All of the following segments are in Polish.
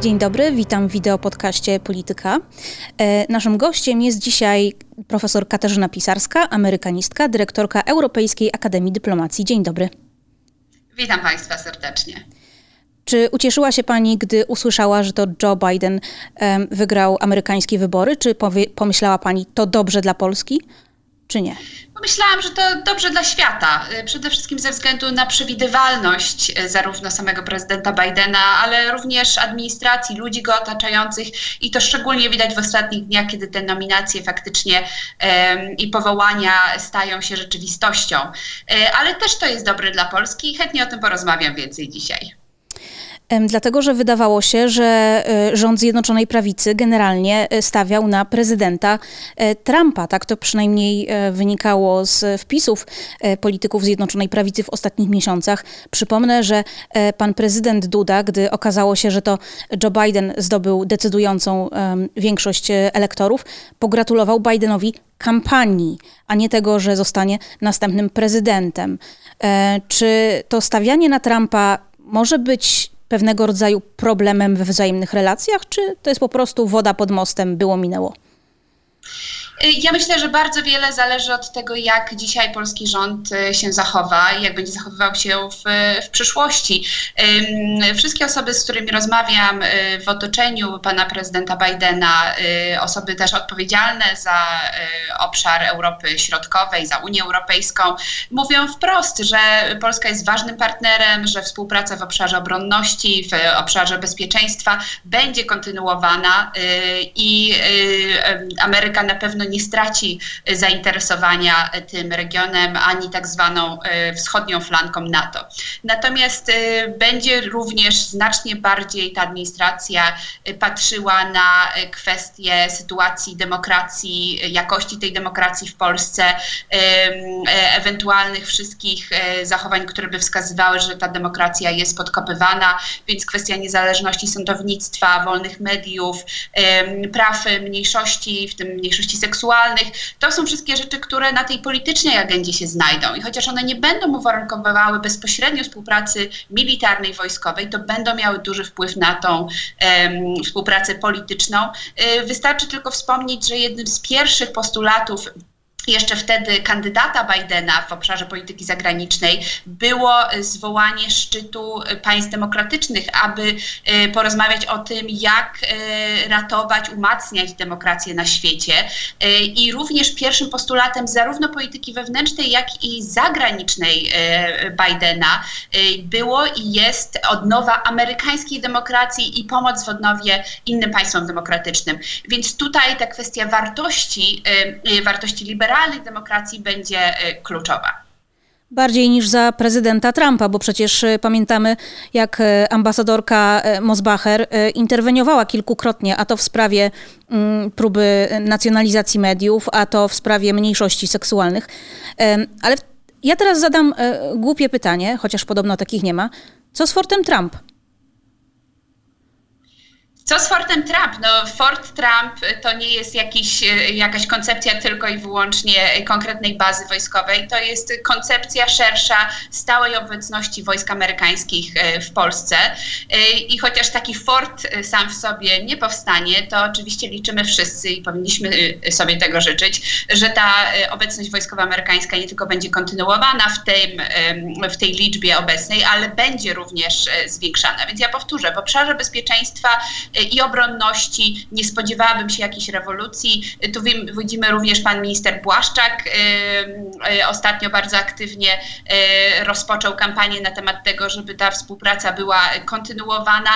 Dzień dobry, witam w wideopodcaście Polityka. E, naszym gościem jest dzisiaj profesor Katarzyna Pisarska, amerykanistka, dyrektorka Europejskiej Akademii Dyplomacji. Dzień dobry. Witam Państwa serdecznie. Czy ucieszyła się Pani, gdy usłyszała, że to Joe Biden wygrał amerykańskie wybory? Czy pomyślała Pani, to dobrze dla Polski? Czy nie? Myślałam, że to dobrze dla świata. Y, przede wszystkim ze względu na przewidywalność y, zarówno samego prezydenta Bidena, ale również administracji, ludzi go otaczających i to szczególnie widać w ostatnich dniach, kiedy te nominacje faktycznie um, i powołania stają się rzeczywistością. Um, ale też to jest dobre dla Polski i chętnie o tym porozmawiam więcej dzisiaj. Dlatego, że wydawało się, że e, rząd Zjednoczonej Prawicy generalnie e, stawiał na prezydenta e, Trumpa. Tak to przynajmniej wynikało z wpisów polityków Zjednoczonej Prawicy w ostatnich miesiącach. Przypomnę, że pan prezydent Duda, gdy okazało się, że to Joe Biden zdobył decydującą większość elektorów, pogratulował Bidenowi kampanii, a nie tego, że zostanie następnym prezydentem. Czy to stawianie na Trumpa może być pewnego rodzaju problemem we wzajemnych relacjach, czy to jest po prostu woda pod mostem, było minęło? Y, ja myślę, że bardzo wiele zależy od tego, jak dzisiaj polski rząd y, się zachowa i jak będzie zachowywał się w, w przyszłości. Wszystkie osoby, z którymi rozmawiam y, w otoczeniu pana prezydenta Bidena, osoby też odpowiedzialne za obszar Europy Środkowej, za Unię Europejską, mówią wprost, że Polska jest ważnym partnerem, że współpraca w obszarze obronności, w obszarze bezpieczeństwa będzie kontynuowana i Ameryka na pewno nie straci zainteresowania tym regionem, ani tak zwaną e, wschodnią flanką NATO. Natomiast e, będzie również znacznie bardziej ta administracja e, patrzyła na kwestie sytuacji demokracji, jakości tej demokracji w Polsce, ewentualnych wszystkich zachowań, które by wskazywały, że ta demokracja jest podkopywana, więc kwestia niezależności sądownictwa, wolnych mediów, praw mniejszości, w tym mniejszości seksualnych, seksualnych. To są wszystkie rzeczy, które na tej politycznej agendzie się znajdą. I chociaż one nie będą uwarunkowywały bezpośrednio współpracy militarnej, wojskowej, to będą miały duży wpływ na tą um, współpracę polityczną. Y, wystarczy tylko wspomnieć, że jednym z pierwszych postulatów jeszcze wtedy kandydata Bidena w obszarze polityki zagranicznej było zwołanie szczytu państw demokratycznych, aby e, porozmawiać o tym, jak e, ratować, umacniać demokrację na świecie. E, I również pierwszym postulatem zarówno polityki wewnętrznej, jak i zagranicznej Bidena było i jest odnowa amerykańskiej demokracji i pomoc w odnowie innym państwom demokratycznym. Więc tutaj ta kwestia wartości, wartości liberalnych, liberalnej demokracji będzie e, kluczowa. Bardziej niż za prezydenta Trumpa, bo przecież e, pamiętamy, jak e, ambasadorka Mosbacher interweniowała kilkukrotnie, a to w sprawie mm, próby nacjonalizacji mediów, a to w sprawie mniejszości seksualnych. Ale ja teraz zadam głupie pytanie, chociaż podobno takich nie ma. Co z Fortem Trump? Co z Fortem Trump? No, Fort Trump to nie jest jakiś, e, jakaś koncepcja tylko i wyłącznie konkretnej bazy wojskowej. To jest koncepcja szersza stałej obecności wojsk amerykańskich e, w Polsce. E, I chociaż taki fort sam w sobie nie powstanie, to oczywiście liczymy wszyscy i powinniśmy sobie tego życzyć, że ta obecność wojskowa amerykańska nie tylko będzie kontynuowana w, tym, w tej liczbie obecnej, ale będzie również zwiększana. Więc ja powtórzę, w obszarze bezpieczeństwa i obronności. Nie spodziewałabym się jakiejś rewolucji. Tu widzimy również pan minister Błaszczak y, y, ostatnio bardzo aktywnie y, rozpoczął kampanię na temat tego, żeby ta współpraca była kontynuowana.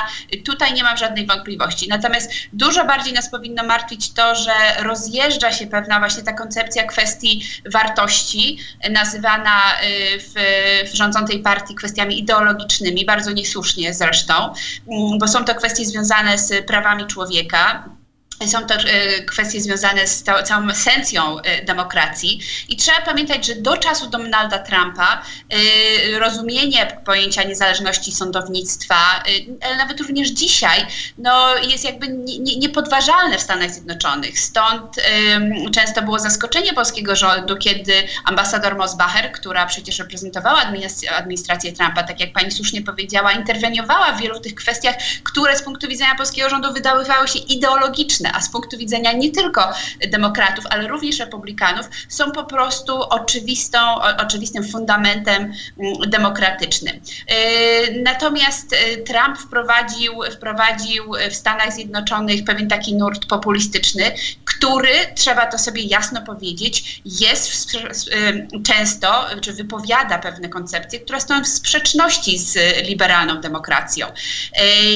Tutaj nie mam żadnej wątpliwości. Natomiast dużo bardziej nas powinno martwić to, że rozjeżdża się pewna właśnie ta koncepcja kwestii wartości, nazywana w, w rządzącej partii kwestiami ideologicznymi, bardzo niesłusznie zresztą, mm, bo są to kwestie związane z prawami człowieka są to e, kwestie związane z całą esencją e, demokracji i trzeba pamiętać, że do czasu Donalda Trumpa e, rozumienie pojęcia niezależności sądownictwa, nawet również dzisiaj, no, jest jakby niepodważalne w Stanach Zjednoczonych. Stąd często było zaskoczenie polskiego rządu, kiedy ambasador Mosbacher, która przecież reprezentowała administrację Trumpa, tak jak pani słusznie powiedziała, interweniowała w wielu tych kwestiach, które z punktu widzenia polskiego rządu wydawały się ideologiczne a z punktu widzenia nie tylko demokratów, ale również republikanów, są po prostu oczywistą, oczywistym fundamentem mm, demokratycznym. Y, natomiast y, Trump wprowadził, wprowadził w Stanach Zjednoczonych pewien taki nurt populistyczny, który, trzeba to sobie jasno powiedzieć, jest często, czy wypowiada pewne koncepcje, które stoją w sprzeczności z liberalną demokracją.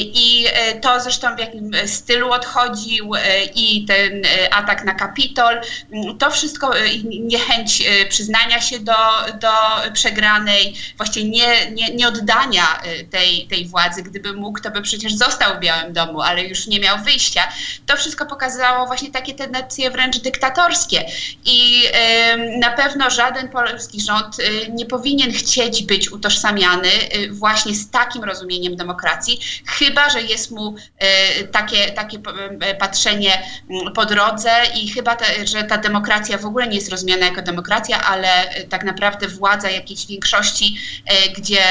I to zresztą w jakim stylu odchodził, E, i ten e, atak na Kapitol, mm, to wszystko, e, niechęć przyznania się do, do przegranej, właśnie nie, nie, nie oddania tej, tej władzy. Gdyby mógł, to by przecież został w Białym Domu, ale już nie miał wyjścia. To wszystko pokazało właśnie takie tendencje wręcz dyktatorskie. I na pewno żaden polski rząd nie powinien chcieć być utożsamiany właśnie z takim rozumieniem demokracji, chyba że jest mu takie, takie patrzenie po drodze i chyba, te, że ta demokracja w ogóle nie jest rozumiana jako demokracja, ale tak naprawdę władza jakiejś większości, gdzie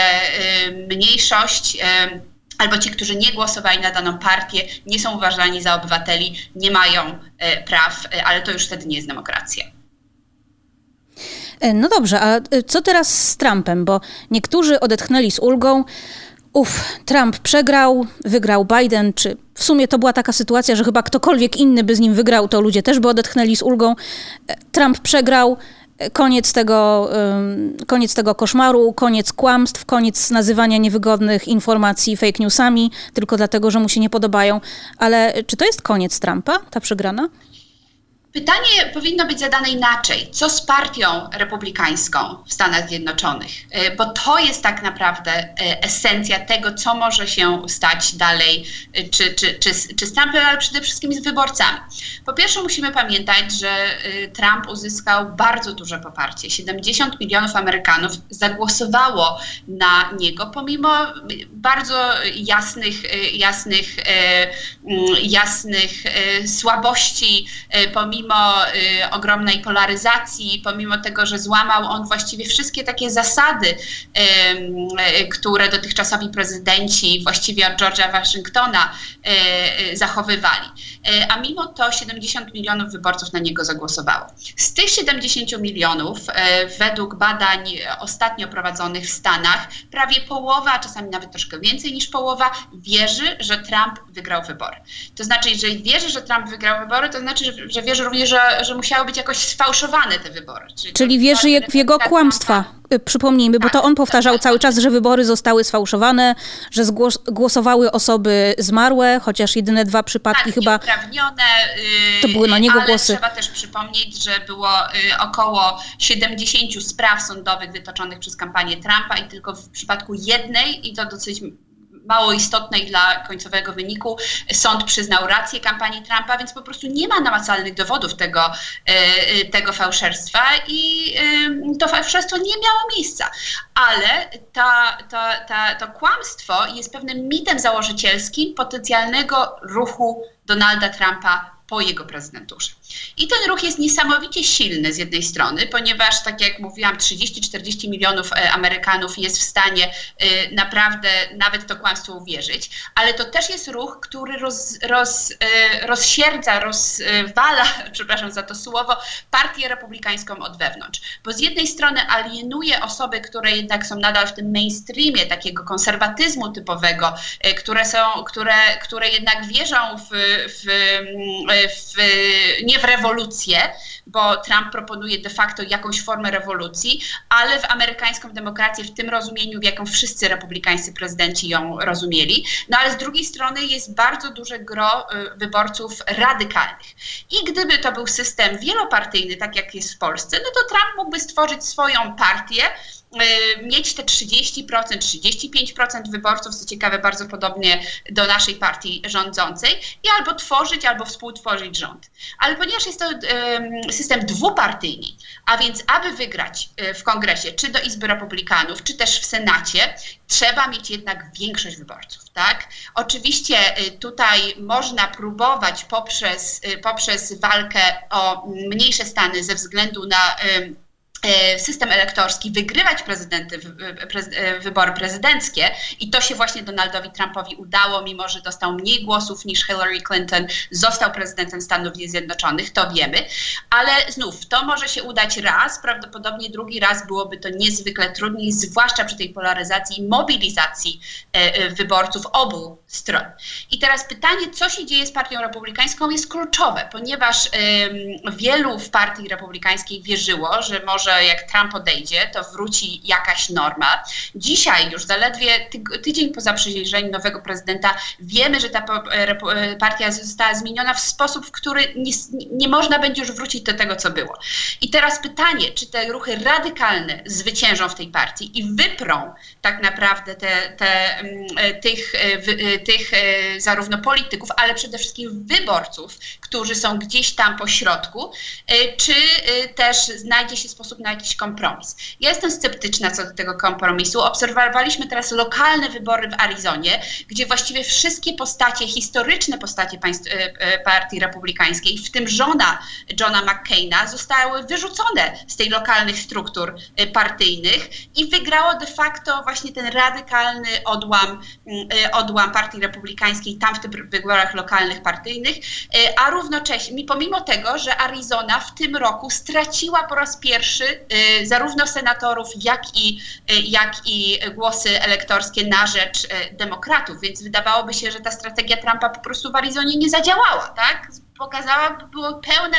mniejszość albo ci, którzy nie głosowali na daną partię, nie są uważani za obywateli, nie mają praw, ale to już wtedy nie jest demokracja. No dobrze, a co teraz z Trumpem? Bo niektórzy odetchnęli z ulgą. Uf, Trump przegrał, wygrał Biden, czy w sumie to była taka sytuacja, że chyba ktokolwiek inny by z nim wygrał, to ludzie też by odetchnęli z ulgą. E, Trump przegrał, e, koniec tego, koniec tego koszmaru, koniec kłamstw, koniec nazywania niewygodnych informacji fake newsami, tylko dlatego, że mu się nie podobają. Ale czy to jest koniec Trumpa, ta przegrana? Pytanie powinno być zadane inaczej. Co z partią republikańską w Stanach Zjednoczonych? E, bo to jest tak naprawdę e, esencja tego, co może się stać dalej, e, czy, czy, czy, czy z Trumpem, ale przede wszystkim z wyborcami. Po pierwsze, musimy pamiętać, że Trump uzyskał bardzo duże poparcie. 70 milionów Amerykanów zagłosowało na niego, pomimo bardzo jasnych, jasnych, jasnych słabości, pomimo pomimo y, ogromnej polaryzacji, pomimo tego, że złamał on właściwie wszystkie takie zasady, y, które dotychczasowi prezydenci właściwie od George'a Waszyngtona y, y, zachowywali. Y, a mimo to 70 milionów wyborców na niego zagłosowało. Z tych 70 milionów, według badań ostatnio prowadzonych w Stanach, prawie połowa, czasami nawet troszkę więcej niż połowa, wierzy, że Trump wygrał wybory. To znaczy, jeżeli wierzy, że Trump wygrał wybory, to znaczy, że wierzy również, że, że musiały być jakoś sfałszowane te wybory. Czyli, Czyli wierzy w jego kłamstwa. Y, przypomnijmy, bo to on powtarzał cały czas, że wybory zostały sfałszowane, że zgłos głosowały osoby zmarłe, chociaż jedyne dwa przypadki tak, chyba. Yy, to były na niego ale głosy. Trzeba też przypomnieć, że było yy, około 70 spraw sądowych wytoczonych przez kampanię Trumpa i tylko w przypadku jednej, i to dosyć mało istotnej dla końcowego wyniku. Sąd przyznał rację kampanii Trumpa, więc po prostu nie ma namacalnych dowodów tego, e, e, tego fałszerstwa i e, to fałszerstwo nie miało miejsca. Ale ta, ta, ta, to kłamstwo jest pewnym mitem założycielskim potencjalnego ruchu Donalda Trumpa po jego prezydenturze. I ten ruch jest niesamowicie silny z jednej strony, ponieważ, tak jak mówiłam, 30-40 milionów e, Amerykanów jest w stanie e, naprawdę nawet to kłamstwo uwierzyć, ale to też jest ruch, który roz, roz, e, rozsierdza, rozwala, przepraszam za to słowo, partię republikańską od wewnątrz. Bo z jednej strony alienuje osoby, które jednak są nadal w tym mainstreamie takiego konserwatyzmu typowego, które są, które, które jednak wierzą w, w, w nie w rewolucję, bo Trump proponuje de facto jakąś formę rewolucji, ale w amerykańską demokrację w tym rozumieniu, w jaką wszyscy republikańscy prezydenci ją rozumieli. No ale z drugiej strony jest bardzo duże gro y, wyborców radykalnych. I gdyby to był system wielopartyjny, tak jak jest w Polsce, no to Trump mógłby stworzyć swoją partię, mieć te 30%, 35% wyborców, co ciekawe, bardzo podobnie do naszej partii rządzącej, i albo tworzyć, albo współtworzyć rząd. Ale ponieważ jest to system dwupartyjny, a więc aby wygrać e, w kongresie, czy do Izby Republikanów, czy też w Senacie, trzeba mieć jednak większość wyborców, tak? Oczywiście e, tutaj można próbować poprzez, e, poprzez walkę o mniejsze stany ze względu na E, system elektorski, wygrywać prezydenty, e, wybory prezydenckie i to się właśnie Donaldowi Trumpowi udało, mimo że dostał mniej głosów niż Hillary Clinton, został prezydentem Stanów Zjednoczonych, to wiemy, ale znów to może się udać raz, prawdopodobnie drugi raz byłoby to niezwykle trudniej, zwłaszcza przy tej polaryzacji i mobilizacji e, wyborców obu stron. I teraz pytanie, co się dzieje z partią republikańską jest kluczowe, ponieważ wielu w partii republikańskiej wierzyło, że może jak Trump odejdzie, to wróci jakaś norma. Dzisiaj już zaledwie tydzień po zaprzysiężeniu nowego prezydenta wiemy, że ta partia została zmieniona w sposób, w który nie, nie można będzie już wrócić do tego, co było. I teraz pytanie, czy te ruchy radykalne zwyciężą w tej partii i wyprą tak naprawdę te, te, mm, e, tych, e, e, tych zarówno polityków, ale przede wszystkim wyborców, którzy są gdzieś tam po środku, czy też znajdzie się sposób na jakiś kompromis. Ja jestem sceptyczna co do tego kompromisu. Obserwowaliśmy teraz lokalne wybory w Arizonie, gdzie właściwie wszystkie postacie, historyczne postacie państw, e, e, partii republikańskiej, w tym żona Johna McCaina, zostały wyrzucone z tej lokalnych struktur e, partyjnych i wygrało de facto właśnie ten radykalny odłam, odłam partii republikańskiej tam w tych wyborach lokalnych partyjnych, a równocześnie, pomimo tego, że Arizona w tym roku straciła po raz pierwszy zarówno senatorów, jak i, y, jak i głosy elektorskie na rzecz y, demokratów. Więc wydawałoby się, że ta strategia Trumpa po prostu w Arizonie nie zadziałała, tak? Pokazała, było pełne,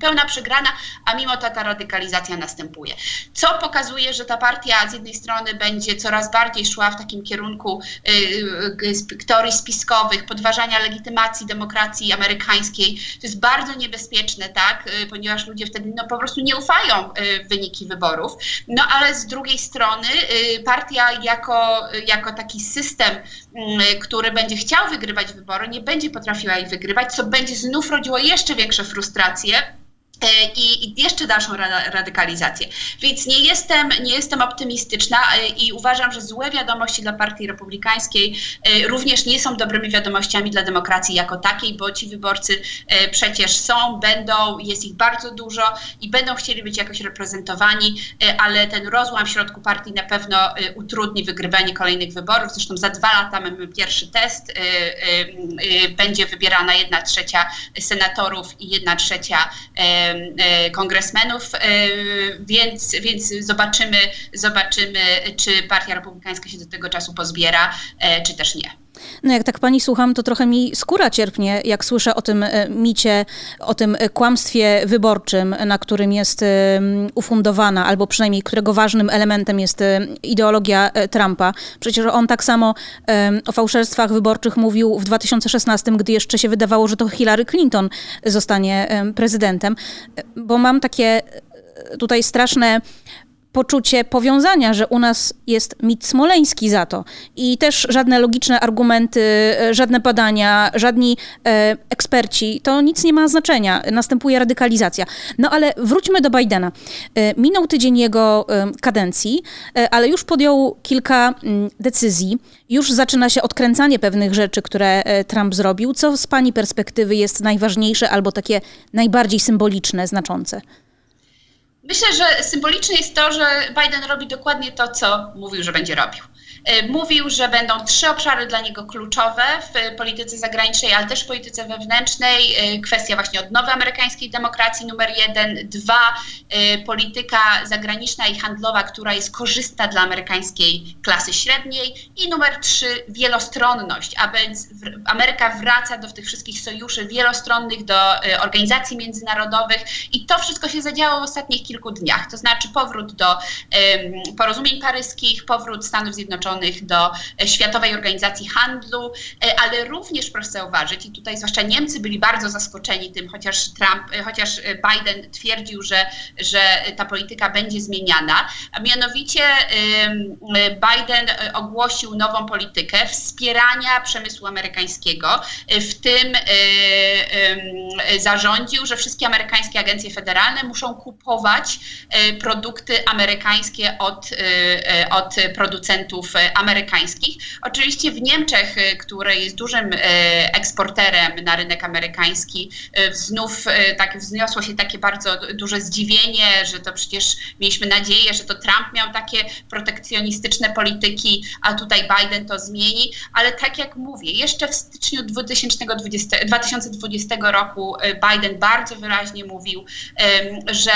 pełna przegrana, a mimo to ta radykalizacja następuje. Co pokazuje, że ta partia z jednej strony będzie coraz bardziej szła w takim kierunku y, teorii spiskowych, podważania legitymacji demokracji amerykańskiej. To jest bardzo niebezpieczne, tak, y, ponieważ ludzie wtedy no, po prostu nie ufają y, w wyniki wyborów. No ale z drugiej strony y, partia jako, jako taki system, y, który będzie chciał wygrywać wybory, nie będzie potrafiła ich wygrywać, co będzie znów rodziło jeszcze większe frustracje i, jeszcze dalszą radykalizację. Więc nie jestem, nie jestem optymistyczna e, i uważam, że złe wiadomości dla Partii Republikańskiej e, również nie są dobrymi wiadomościami dla demokracji jako takiej, bo ci wyborcy przecież są, będą, jest ich bardzo dużo i będą chcieli być jakoś reprezentowani, ale ten rozłam w środku partii na pewno utrudni wygrywanie kolejnych wyborów. Zresztą za dwa lata mamy pierwszy test, będzie wybierana jedna trzecia senatorów i jedna trzecia E, kongresmenów, e, więc, więc zobaczymy, zobaczymy, czy Partia Republikańska się do tego czasu pozbiera, e, czy też nie. No jak tak pani słucham, to trochę mi skóra cierpnie, jak słyszę o tym micie, o tym kłamstwie wyborczym, na którym jest ufundowana, albo przynajmniej którego ważnym elementem jest ideologia Trumpa. Przecież on tak samo o fałszerstwach wyborczych mówił w 2016, gdy jeszcze się wydawało, że to Hillary Clinton zostanie prezydentem. Bo mam takie tutaj straszne poczucie powiązania, że u nas jest mit smoleński za to. I też żadne logiczne argumenty, e, żadne badania, żadni e, eksperci, to nic nie ma znaczenia. Następuje radykalizacja. No ale wróćmy do Bidena. E, minął tydzień jego e, kadencji, ale już podjął kilka mm, decyzji. Już zaczyna się odkręcanie pewnych rzeczy, które e, Trump zrobił. Co z pani perspektywy jest najważniejsze albo takie najbardziej symboliczne, znaczące? Myślę, że symboliczne jest to, że Biden robi dokładnie to, co mówił, że będzie robił. E, mówił, że będą trzy obszary dla niego kluczowe w polityce zagranicznej, ale też w polityce wewnętrznej. E, kwestia właśnie odnowy amerykańskiej demokracji numer jeden. Dwa, e, polityka zagraniczna i handlowa, która jest korzystna dla amerykańskiej klasy średniej. I numer trzy, wielostronność, aby Ameryka wraca do tych wszystkich sojuszy wielostronnych, do organizacji międzynarodowych. I to wszystko się zadziało w ostatnich kilku kilku dniach. To znaczy powrót do porozumień paryskich, powrót Stanów Zjednoczonych do Światowej Organizacji Handlu, ale również proszę zauważyć, i tutaj zwłaszcza Niemcy byli bardzo zaskoczeni tym, chociaż Trump, chociaż Biden twierdził, że, że ta polityka będzie zmieniana, a mianowicie Biden ogłosił nową politykę wspierania przemysłu amerykańskiego, w tym zarządził, że wszystkie amerykańskie agencje federalne muszą kupować produkty amerykańskie od, od producentów amerykańskich. Oczywiście w Niemczech, które jest dużym eksporterem na rynek amerykański, znów tak wzniosło się takie bardzo duże zdziwienie, że to przecież mieliśmy nadzieję, że to Trump miał takie protekcjonistyczne polityki, a tutaj Biden to zmieni, ale tak jak mówię, jeszcze w styczniu 2020, 2020 roku Biden bardzo wyraźnie mówił, że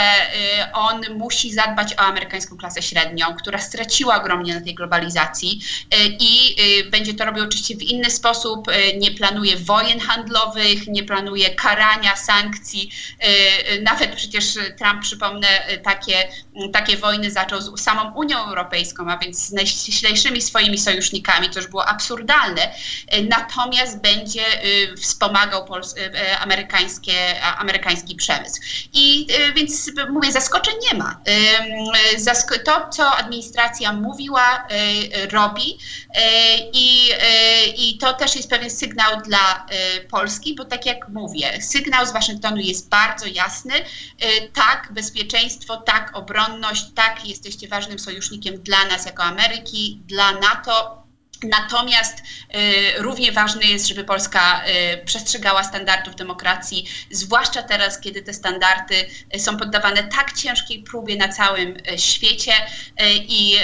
on musi zadbać o amerykańską klasę średnią, która straciła ogromnie na tej globalizacji e, i będzie to robił oczywiście w inny sposób, nie planuje wojen handlowych, nie planuje karania, sankcji, nawet przecież Trump, przypomnę, takie, takie wojny zaczął z samą Unią Europejską, a więc z najściślejszymi swoimi sojusznikami, to już było absurdalne. Natomiast będzie wspomagał e, amerykańskie, amerykański przemysł. I e, więc mówię, zaskoczeń nie ma. To, co administracja mówiła, e, robi i, i to też jest pewien sygnał dla Polski, bo tak jak mówię, sygnał z Waszyngtonu jest bardzo jasny. Tak, bezpieczeństwo, tak, obronność, tak, jesteście ważnym sojusznikiem dla nas jako Ameryki, dla NATO Natomiast y, równie ważne jest, żeby Polska y, przestrzegała standardów demokracji, zwłaszcza teraz, kiedy te standardy y, są poddawane tak ciężkiej próbie na całym świecie i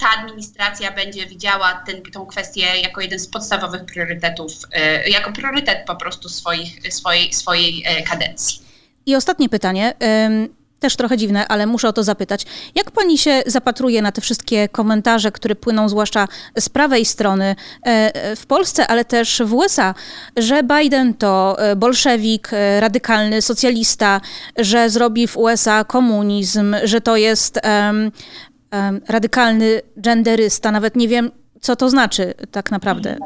ta administracja będzie widziała tą kwestię jako jeden z podstawowych priorytetów, jako priorytet po prostu swoich, swojej, swojej kadencji. I ostatnie pytanie też trochę dziwne, ale muszę o to zapytać. Jak pani się zapatruje na te wszystkie komentarze, które płyną zwłaszcza z prawej strony e, w Polsce, ale też w USA, że Biden to e, bolszewik, e, radykalny socjalista, że zrobi w USA komunizm, że to jest um, um, radykalny genderysta, nawet nie wiem, co to znaczy tak naprawdę.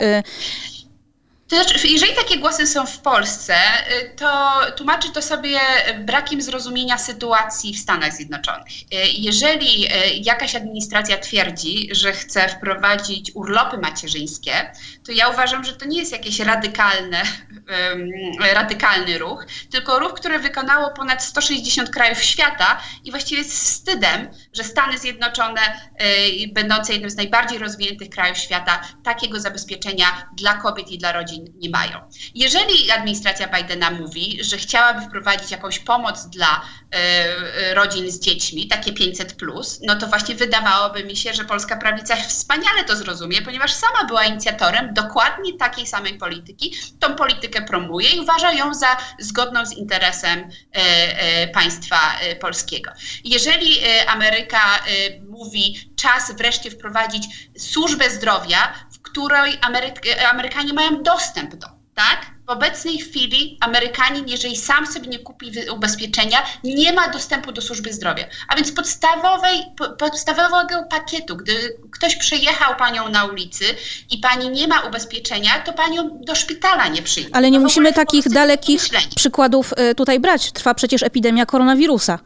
Znaczy, jeżeli takie głosy są w Polsce, y, to tłumaczy to sobie brakiem zrozumienia sytuacji w Stanach Zjednoczonych. Y, jeżeli y, jakaś administracja twierdzi, że chce wprowadzić urlopy macierzyńskie, to ja uważam, że to nie jest jakieś radykalne, radykalny ruch, tylko ruch, który wykonało ponad 160 krajów świata i właściwie jest wstydem, że Stany Zjednoczone, będące jednym z najbardziej rozwiniętych krajów świata, takiego zabezpieczenia dla kobiet i dla rodzin nie mają. Jeżeli administracja Bidena mówi, że chciałaby wprowadzić jakąś pomoc dla y, rodzin z dziećmi, takie 500, no to właśnie wydawałoby mi się, że polska prawica wspaniale to zrozumie, ponieważ sama była inicjatorem dokładnie takiej samej polityki. Tą politykę promuje i uważa ją za zgodną z interesem y, y, państwa polskiego. Jeżeli Ameryka mówi, czas wreszcie wprowadzić służbę zdrowia, której Ameryk- Amerykanie mają dostęp do. Tak? W obecnej chwili Amerykanin, jeżeli sam sobie nie kupi ubezpieczenia, nie ma dostępu do służby zdrowia. A więc podstawowej, podstawowego pakietu, gdy ktoś przejechał panią na ulicy i pani nie ma ubezpieczenia, to panią do szpitala nie przyjmie. Ale nie musimy takich dalekich przykładów y, tutaj brać. Trwa przecież epidemia koronawirusa.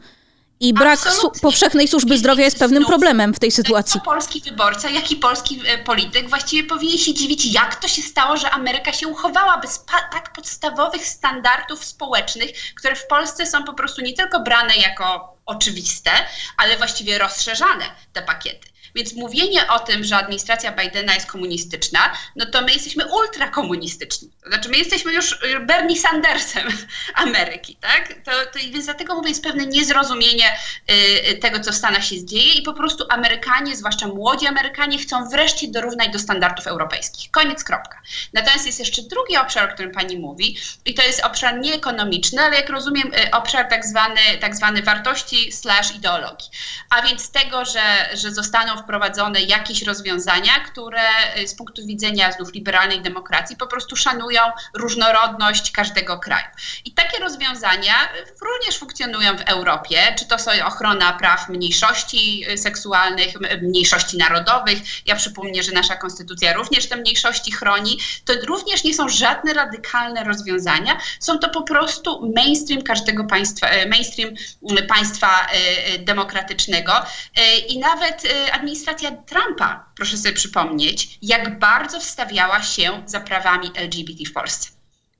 I brak su powszechnej służby zdrowia jest pewnym problemem w tej sytuacji. polski wyborca, jak i polski e, polityk właściwie powinien się dziwić, jak to się stało, że Ameryka się uchowała bez tak podstawowych standardów społecznych, które w Polsce są po prostu nie tylko brane jako oczywiste, ale właściwie rozszerzane te pakiety. Więc mówienie o tym, że administracja Bidena jest komunistyczna, no to my jesteśmy ultrakomunistyczni. To znaczy my jesteśmy już Bernie Sandersem Ameryki, tak? To, to, więc dlatego mówię, jest pewne niezrozumienie y, tego, co w Stanach się dzieje i po prostu Amerykanie, zwłaszcza młodzi Amerykanie, chcą wreszcie dorównać do standardów europejskich. Koniec, kropka. Natomiast jest jeszcze drugi obszar, o którym pani mówi i to jest obszar nieekonomiczny, ale jak rozumiem y, obszar tak zwany, tak zwany wartości slash ideologii. A więc tego, że, że zostaną wprowadzone jakieś rozwiązania, które z punktu widzenia znów liberalnej demokracji po prostu szanują różnorodność każdego kraju. I takie rozwiązania również funkcjonują w Europie, czy to są ochrona praw mniejszości seksualnych, mniejszości narodowych. Ja przypomnę, że nasza konstytucja również te mniejszości chroni. To również nie są żadne radykalne rozwiązania, są to po prostu mainstream każdego państwa, mainstream państwa demokratycznego. I nawet administracja Trumpa, proszę sobie przypomnieć, jak bardzo wstawiała się za prawami LGBT w Polsce.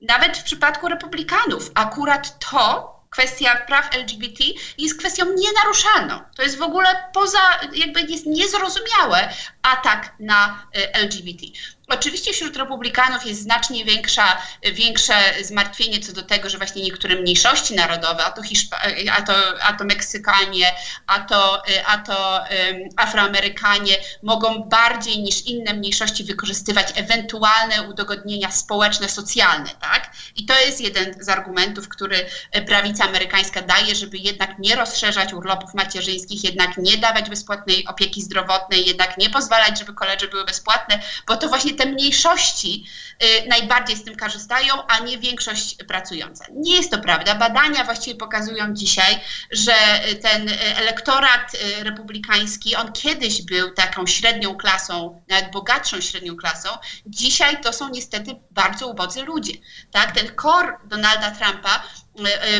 Nawet w przypadku republikanów, akurat to kwestia praw LGBT jest kwestią nienaruszalną. To jest w ogóle poza, jakby jest niezrozumiałe atak na LGBT. Oczywiście wśród republikanów jest znacznie większa, większe zmartwienie co do tego, że właśnie niektóre mniejszości narodowe, a to, Hiszpa a to, a to Meksykanie, a to, a to um, Afroamerykanie mogą bardziej niż inne mniejszości wykorzystywać ewentualne udogodnienia społeczne, socjalne. Tak? I to jest jeden z argumentów, który prawica amerykańska daje, żeby jednak nie rozszerzać urlopów macierzyńskich, jednak nie dawać bezpłatnej opieki zdrowotnej, jednak nie pozwalać, żeby koledzy były bezpłatne, bo to właśnie te mniejszości y, najbardziej z tym korzystają, a nie większość pracująca. Nie jest to prawda. Badania właściwie pokazują dzisiaj, że ten elektorat y, republikański, on kiedyś był taką średnią klasą, nawet bogatszą średnią klasą, dzisiaj to są niestety bardzo ubodzy ludzie. Tak? Ten kor Donalda Trumpa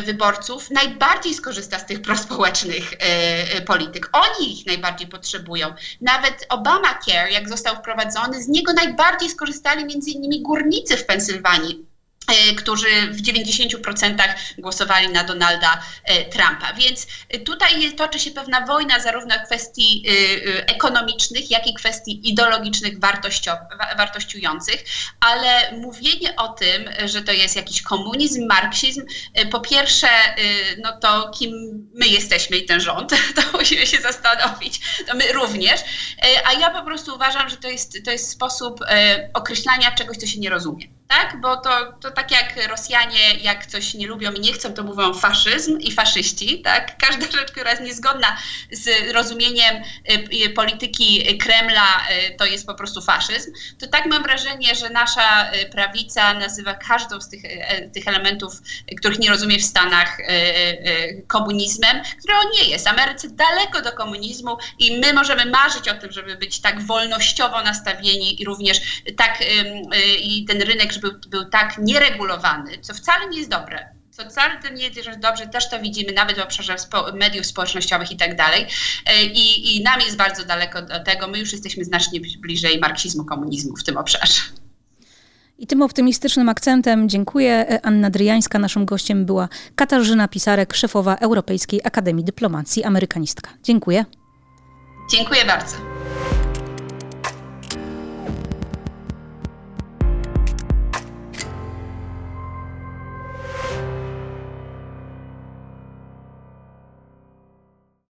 wyborców najbardziej skorzysta z tych prospołecznych e, polityk. Oni ich najbardziej potrzebują. Nawet Obamacare, jak został wprowadzony, z niego najbardziej skorzystali między innymi górnicy w Pensylwanii E, którzy w 90% głosowali na Donalda e, Trumpa. Więc tutaj toczy się pewna wojna zarówno kwestii e, ekonomicznych, jak i kwestii ideologicznych, wartościujących, ale mówienie o tym, że to jest jakiś komunizm, marksizm, po pierwsze, no to kim my jesteśmy i ten rząd, to musimy się zastanowić, to my również, a ja po prostu uważam, że to jest, to jest sposób określania czegoś, co się nie rozumie tak? Bo to, to tak jak Rosjanie, jak coś nie lubią i nie chcą, to mówią faszyzm i faszyści, tak? Każda rzecz, która jest niezgodna z rozumieniem y, y, polityki Kremla, y, to jest po prostu faszyzm. To tak mam wrażenie, że nasza prawica nazywa każdą z tych, tych elementów, których nie rozumie w Stanach, komunizmem, który on nie jest. Ameryce daleko do komunizmu i my możemy marzyć o tym, żeby być tak wolnościowo nastawieni i również tak i ten rynek żeby był tak nieregulowany, co wcale nie jest dobre, co wcale to nie jest dobrze, też to widzimy nawet w obszarze spo, mediów społecznościowych i tak dalej. E, I, I nam jest bardzo daleko do tego, my już jesteśmy znacznie bliżej marksizmu, komunizmu w tym obszarze. I tym optymistycznym akcentem dziękuję. Anna Dryjańska, naszym gościem była Katarzyna Pisarek, szefowa Europejskiej Akademii Dyplomacji, amerykanistka. Dziękuję. Dziękuję bardzo.